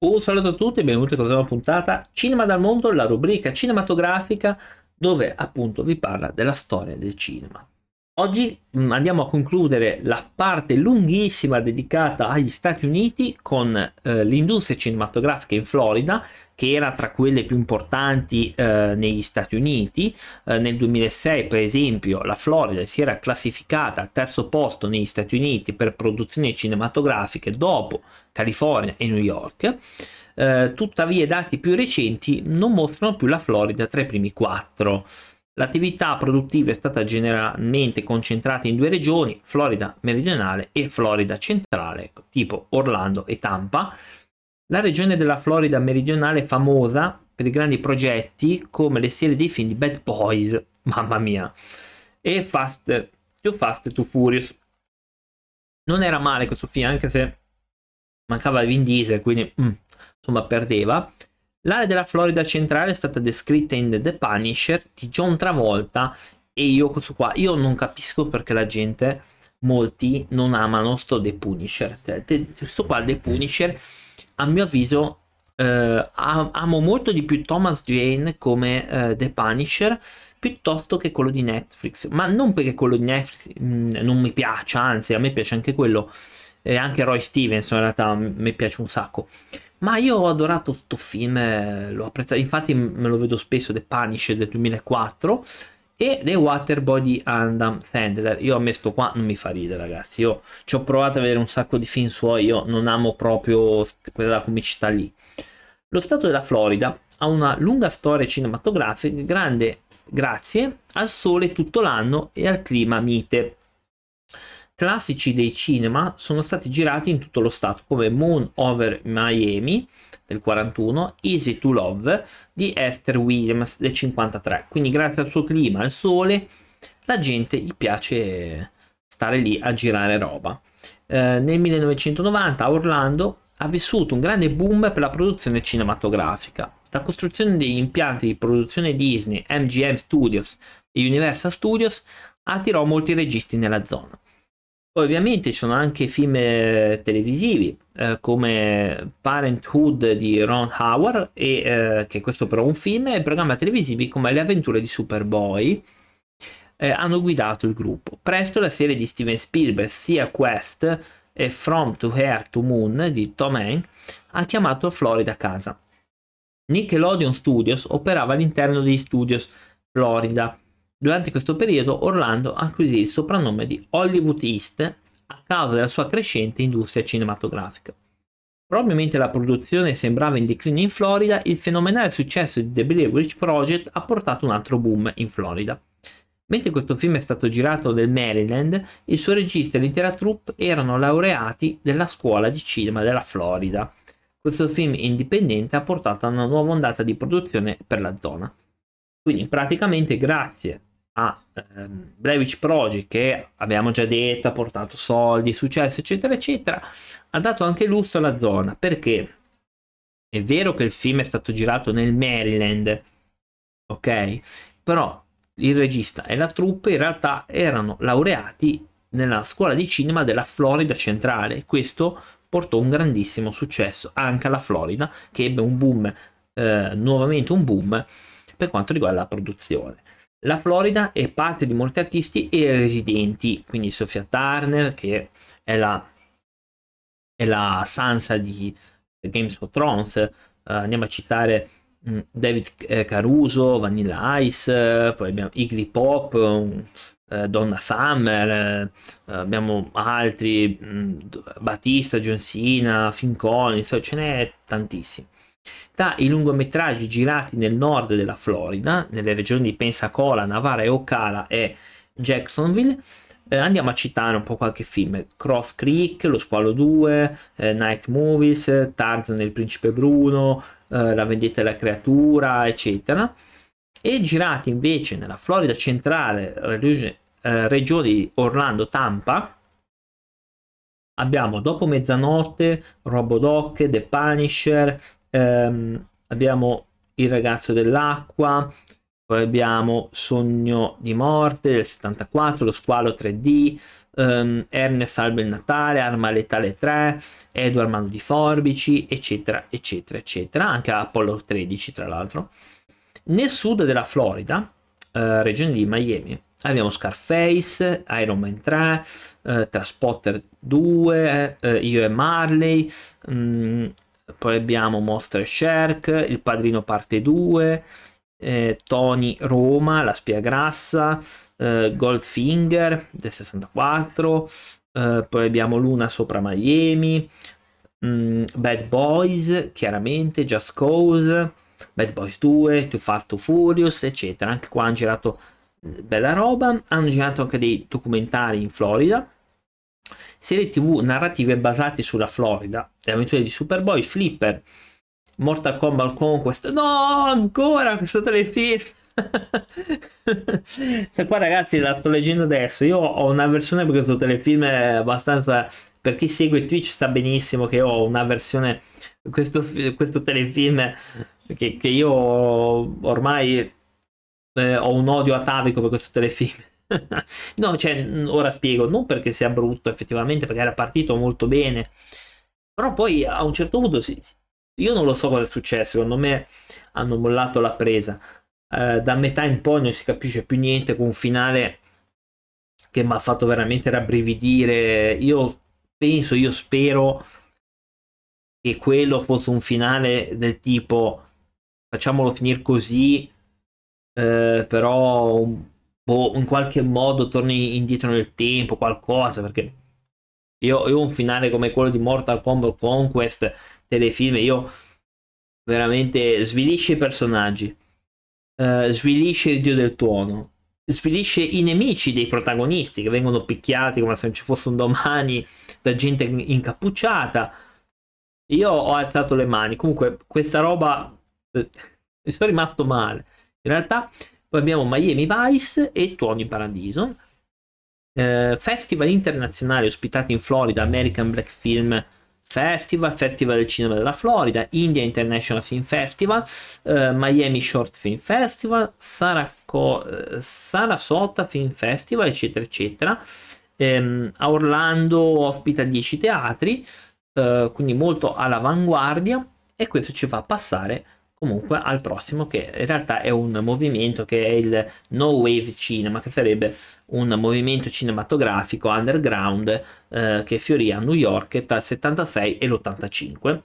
Un saluto a tutti e benvenuti a questa nuova puntata Cinema dal mondo, la rubrica cinematografica dove appunto vi parla della storia del cinema. Oggi mm, andiamo a concludere la parte lunghissima dedicata agli Stati Uniti con eh, l'industria cinematografica in Florida, che era tra quelle più importanti eh, negli Stati Uniti. Eh, nel 2006, per esempio, la Florida si era classificata al terzo posto negli Stati Uniti per produzioni cinematografiche dopo California e New York. Eh, tuttavia, i dati più recenti non mostrano più la Florida tra i primi quattro. L'attività produttiva è stata generalmente concentrata in due regioni, Florida meridionale e Florida centrale, tipo Orlando e Tampa. La regione della Florida meridionale è famosa per i grandi progetti come le serie dei film di Bad Boys, mamma mia, e Fast, Too Fast Too Furious. Non era male questo film, anche se mancava Vin Diesel, quindi mm, insomma perdeva. L'area della Florida centrale è stata descritta in The Punisher di John Travolta e io questo qua, io non capisco perché la gente, molti non amano sto The Punisher. Questo qua The Punisher, a mio avviso, eh, amo molto di più Thomas Jane come eh, The Punisher piuttosto che quello di Netflix, ma non perché quello di Netflix mh, mm, non mi piace, anzi a me piace anche quello. E anche Roy Stevenson in realtà mi piace un sacco. Ma io ho adorato questo film, eh, l'ho apprezzato, infatti me lo vedo spesso, The Punisher del 2004 e The Waterboy di Adam Sandler. Io a me sto qua non mi fa ridere ragazzi, io ci ho provato a vedere un sacco di film suoi, io non amo proprio quella comicità lì. Lo stato della Florida ha una lunga storia cinematografica grande grazie al sole tutto l'anno e al clima mite classici dei cinema sono stati girati in tutto lo stato come Moon Over Miami del 41, Easy to Love di Esther Williams del 53. Quindi grazie al suo clima, al sole, la gente gli piace stare lì a girare roba. Eh, nel 1990 a Orlando ha vissuto un grande boom per la produzione cinematografica. La costruzione degli impianti di produzione Disney, MGM Studios e Universal Studios attirò molti registi nella zona. Ovviamente ci sono anche film eh, televisivi eh, come Parenthood di Ron Howard e eh, che questo però è un film e programmi televisivi come Le avventure di Superboy eh, hanno guidato il gruppo. Presto la serie di Steven Spielberg sia Quest e From to Earth to Moon di Tom Hanks ha chiamato Florida a casa. Nickelodeon Studios operava all'interno degli studios Florida Durante questo periodo Orlando acquisì il soprannome di Hollywood East a causa della sua crescente industria cinematografica. Proprio mentre la produzione sembrava in declino in Florida, il fenomenale successo di The Blair Witch Project ha portato un altro boom in Florida. Mentre questo film è stato girato nel Maryland, il suo regista e l'intera troupe erano laureati della scuola di cinema della Florida. Questo film indipendente ha portato a una nuova ondata di produzione per la zona. Quindi praticamente grazie a ehm, Blair Project che abbiamo già detto ha portato soldi, successo eccetera eccetera ha dato anche lustro alla zona. Perché? È vero che il film è stato girato nel Maryland ok? Però il regista e la troupe in realtà erano laureati nella scuola di cinema della Florida centrale. Questo portò un grandissimo successo anche alla Florida che ebbe un boom eh, nuovamente un boom per quanto riguarda la produzione la Florida è parte di molti artisti e residenti, quindi Sofia Turner, che è la, è la Sansa di Games of Thrones, uh, andiamo a citare um, David eh, Caruso, Vanilla Ice, poi abbiamo Iggy Pop, um, uh, Donna Summer, uh, abbiamo altri, um, Batista, John Cena, Finn Collins, ce n'è tantissimi i lungometraggi girati nel nord della Florida, nelle regioni di Pensacola, Navarra e Ocala e Jacksonville. Eh, andiamo a citare un po' qualche film: Cross Creek, Lo Squalo 2, eh, Night Movies, Tarzan e il Principe Bruno, eh, La vendetta della creatura, eccetera. E girati invece nella Florida centrale, eh, regione di Orlando-Tampa, abbiamo Dopo Mezzanotte, Robodoc, The Punisher, ehm, abbiamo Il ragazzo dell'acqua, poi abbiamo Sogno di morte del 74, Lo squalo 3D, um, Ernest salva il Natale, Arma Letale 3, Edward Mano di Forbici, eccetera, eccetera, eccetera, anche Apollo 13 tra l'altro. Nel sud della Florida, uh, regione di Miami, abbiamo Scarface, Iron Man 3, uh, Transporter 2, uh, Io e Marley, um, poi abbiamo Monster Shark, Il Padrino parte 2, eh, Tony Roma, La Spia Grassa, eh, Goldfinger del 64, eh, poi abbiamo Luna sopra Miami, mh, mm, Bad Boys, chiaramente, Just Cause, Bad Boys 2, Too Fast, Too Furious, eccetera. Anche qua hanno girato mm, bella roba, hanno girato anche dei documentari in Florida, serie tv narrative basate sulla Florida, le avventure di Superboy, Flipper, Mortal Kombat Conquest, no, ancora questo telefilm. Se qua ragazzi la sto leggendo adesso, io ho una versione per questo telefilm abbastanza... Per chi segue Twitch sa benissimo che ho una versione... Questo, questo telefilm che, che io ormai eh, ho un odio atavico per questo telefilm. no, cioè, ora spiego, non perché sia brutto effettivamente, perché era partito molto bene, però poi a un certo punto si, io non lo so cosa è successo, secondo me hanno mollato la presa. Eh, da metà in poi non si capisce più niente con un finale che mi ha fatto veramente rabbrividire. Io penso, io spero che quello fosse un finale del tipo facciamolo finire così, eh, però boh, in qualche modo torni indietro nel tempo, qualcosa, perché io, io un finale come quello di Mortal Kombat Conquest telefilm, io veramente svilisce i personaggi uh, svilisce il dio del tuono, svilisce i nemici dei protagonisti che vengono picchiati come se non ci fosse un domani da gente incappucciata. Io ho alzato le mani, comunque questa roba eh, mi sono rimasto male. In realtà poi abbiamo Miami Vice e Tuoni Paradiso. Eh, festival internazionali ospitati in Florida, American Black Film Festival, Festival del Cinema della Florida, India International Film Festival, eh, Miami Short Film Festival, Saraco, eh, Sarasota Film Festival, eccetera, eccetera. Ehm, a Orlando ospita 10 teatri, eh, quindi molto all'avanguardia e questo ci fa passare comunque al prossimo che in realtà è un movimento che è il No Wave Cinema che sarebbe un movimento cinematografico underground eh, che fiorì a New York tra il 76 e l'85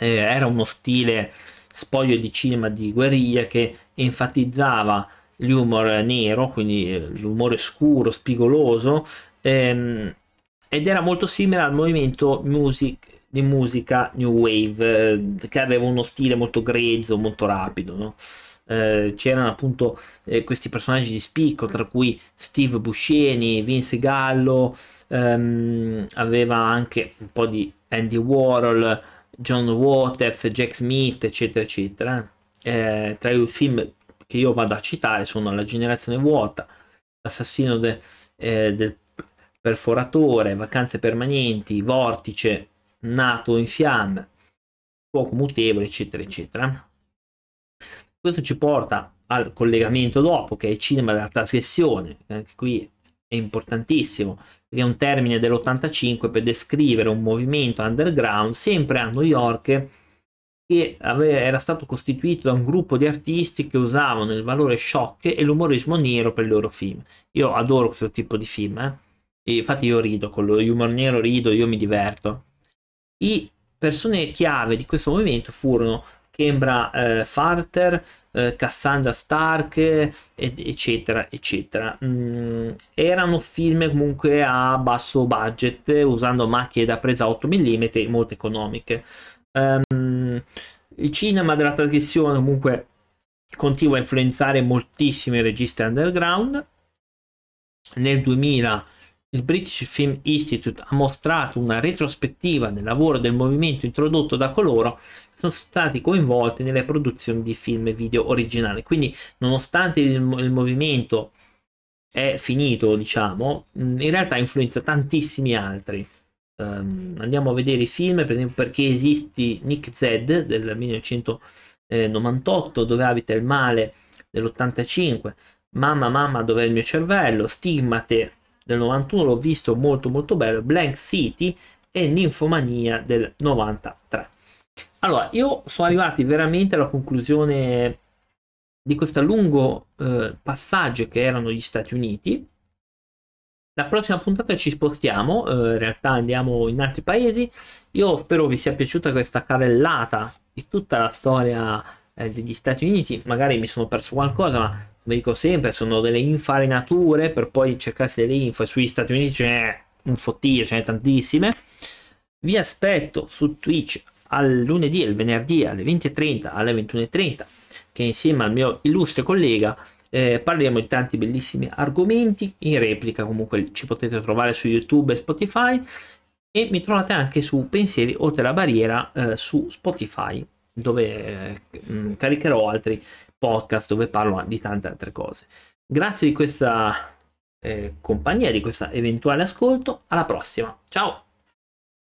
eh, era uno stile spoglio di cinema di guerriglia che enfatizzava l'humor nero quindi eh, l'umore scuro spigoloso ehm, ed era molto simile al movimento music di musica new wave eh, che aveva uno stile molto grezzo, molto rapido. No? Eh, c'erano appunto eh, questi personaggi di spicco, tra cui Steve Buscemi, Vince Gallo, ehm, aveva anche un po' di Andy Warhol, John Waters, Jack Smith, eccetera, eccetera. Eh, tra i film che io vado a citare sono La generazione vuota, L'assassino de, eh, del perforatore, Vacanze permanenti, Vortice, nato in fiamme, fuoco mutevole, eccetera, eccetera. Questo ci porta al collegamento dopo, che è il cinema della trasgressione, anche qui è importantissimo, perché è un termine dell'85 per descrivere un movimento underground sempre a New York che era stato costituito da un gruppo di artisti che usavano il valore shock e l'umorismo nero per i loro film. Io adoro questo tipo di film, eh? infatti io rido, con lo humor nero rido, io mi diverto. I persone chiave di questo movimento furono Kembra eh, Farter, eh, Cassandra Stark, ed, eccetera, eccetera. Mm, erano film comunque a basso budget, usando macchine da presa 8 mm molto economiche. Um, il cinema della trasgressione comunque continua a influenzare moltissimi registi underground. Nel 2000 il British Film Institute ha mostrato una retrospettiva del lavoro del movimento introdotto da coloro che sono stati coinvolti nelle produzioni di film e video originali. Quindi, nonostante il, il movimento è finito, diciamo, in realtà influenza tantissimi altri. Um, andiamo a vedere i film, per esempio, perché esisti Nick Z del 1998, dove abita il male dell'85, Mamma Mamma dov'è il mio cervello, Stigmate del 91 l'ho visto molto molto bello, Blank City e Ninfomania del 93. Allora, io sono arrivati veramente alla conclusione di questo lungo eh, passaggio che erano gli Stati Uniti. La prossima puntata ci spostiamo, eh, in realtà andiamo in altri paesi. Io spero vi sia piaciuta questa carrellata di tutta la storia eh, degli Stati Uniti. Magari mi sono perso qualcosa, ma come dico sempre, sono delle infarinature per poi cercarsi delle info. Sugli Stati Uniti c'è un fottio, ce n'è tantissime. Vi aspetto su Twitch al lunedì e il venerdì alle 20.30 alle 21.30 che insieme al mio illustre collega eh, parliamo di tanti bellissimi argomenti in replica comunque ci potete trovare su youtube e spotify e mi trovate anche su pensieri oltre la barriera eh, su spotify dove eh, caricherò altri podcast dove parlo di tante altre cose. Grazie di questa eh, compagnia di questo eventuale ascolto. Alla prossima. Ciao